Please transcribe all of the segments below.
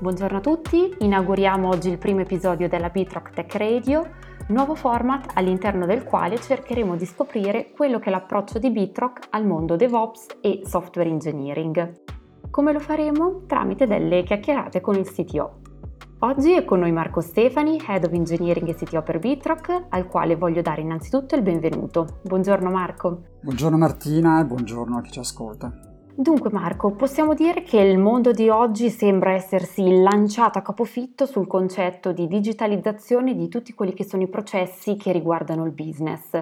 Buongiorno a tutti, inauguriamo oggi il primo episodio della Bitrock Tech Radio, nuovo format all'interno del quale cercheremo di scoprire quello che è l'approccio di Bitrock al mondo DevOps e software engineering. Come lo faremo? Tramite delle chiacchierate con il CTO. Oggi è con noi Marco Stefani, Head of Engineering e CTO per Bitrock, al quale voglio dare innanzitutto il benvenuto. Buongiorno Marco. Buongiorno Martina e buongiorno a chi ci ascolta. Dunque Marco, possiamo dire che il mondo di oggi sembra essersi lanciato a capofitto sul concetto di digitalizzazione di tutti quelli che sono i processi che riguardano il business.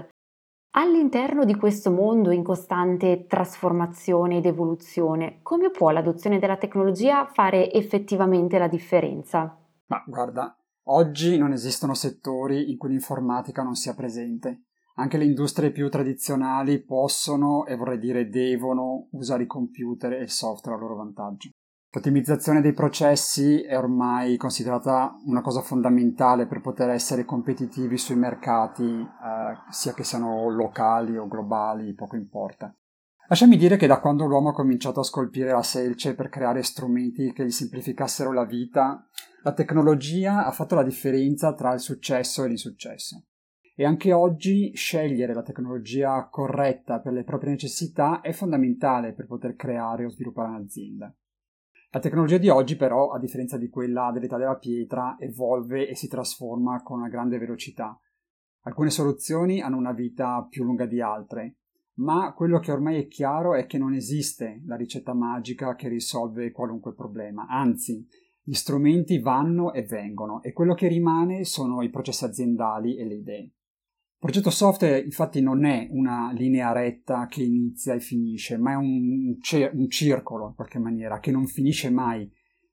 All'interno di questo mondo in costante trasformazione ed evoluzione, come può l'adozione della tecnologia fare effettivamente la differenza? Ma guarda, oggi non esistono settori in cui l'informatica non sia presente. Anche le industrie più tradizionali possono, e vorrei dire devono, usare i computer e il software a loro vantaggio. L'ottimizzazione dei processi è ormai considerata una cosa fondamentale per poter essere competitivi sui mercati, eh, sia che siano locali o globali, poco importa. Lasciami dire che da quando l'uomo ha cominciato a scolpire la selce per creare strumenti che gli semplificassero la vita, la tecnologia ha fatto la differenza tra il successo e l'insuccesso. E anche oggi scegliere la tecnologia corretta per le proprie necessità è fondamentale per poter creare o sviluppare un'azienda. La tecnologia di oggi però, a differenza di quella dell'età della pietra, evolve e si trasforma con una grande velocità. Alcune soluzioni hanno una vita più lunga di altre, ma quello che ormai è chiaro è che non esiste la ricetta magica che risolve qualunque problema, anzi, gli strumenti vanno e vengono e quello che rimane sono i processi aziendali e le idee. Progetto software infatti non è una linea retta che inizia e finisce, ma è un, un circolo in qualche maniera che non finisce mai,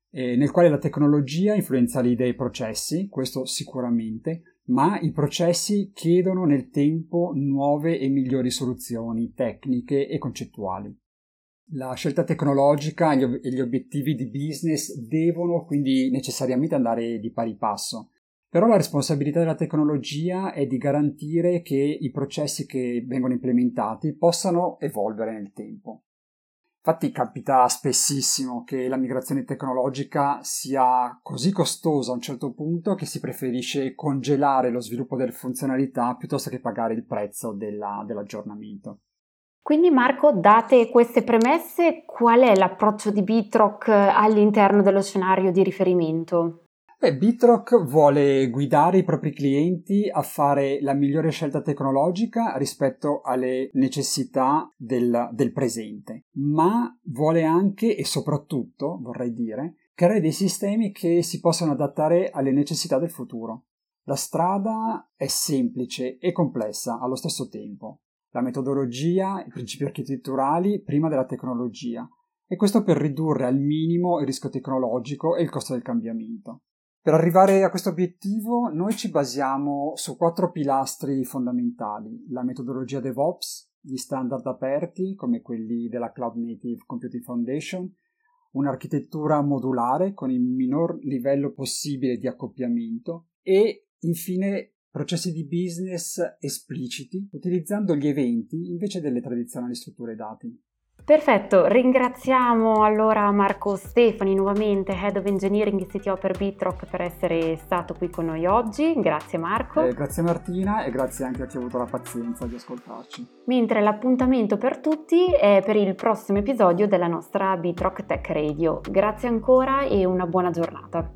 eh, nel quale la tecnologia influenza le idee e i processi, questo sicuramente, ma i processi chiedono nel tempo nuove e migliori soluzioni tecniche e concettuali. La scelta tecnologica e gli obiettivi di business devono quindi necessariamente andare di pari passo. Però la responsabilità della tecnologia è di garantire che i processi che vengono implementati possano evolvere nel tempo. Infatti capita spessissimo che la migrazione tecnologica sia così costosa a un certo punto che si preferisce congelare lo sviluppo delle funzionalità piuttosto che pagare il prezzo della, dell'aggiornamento. Quindi Marco, date queste premesse, qual è l'approccio di Bitrock all'interno dello scenario di riferimento? Beh, Bitrock vuole guidare i propri clienti a fare la migliore scelta tecnologica rispetto alle necessità del, del presente, ma vuole anche e soprattutto, vorrei dire, creare dei sistemi che si possano adattare alle necessità del futuro. La strada è semplice e complessa allo stesso tempo. La metodologia, i principi architetturali prima della tecnologia, e questo per ridurre al minimo il rischio tecnologico e il costo del cambiamento. Per arrivare a questo obiettivo noi ci basiamo su quattro pilastri fondamentali, la metodologia DevOps, gli standard aperti come quelli della Cloud Native Computing Foundation, un'architettura modulare con il minor livello possibile di accoppiamento e infine processi di business espliciti utilizzando gli eventi invece delle tradizionali strutture dati. Perfetto, ringraziamo allora Marco Stefani nuovamente, Head of Engineering CTO per Bitrock per essere stato qui con noi oggi, grazie Marco. Eh, grazie Martina e grazie anche a chi ha avuto la pazienza di ascoltarci. Mentre l'appuntamento per tutti è per il prossimo episodio della nostra Bitrock Tech Radio. Grazie ancora e una buona giornata.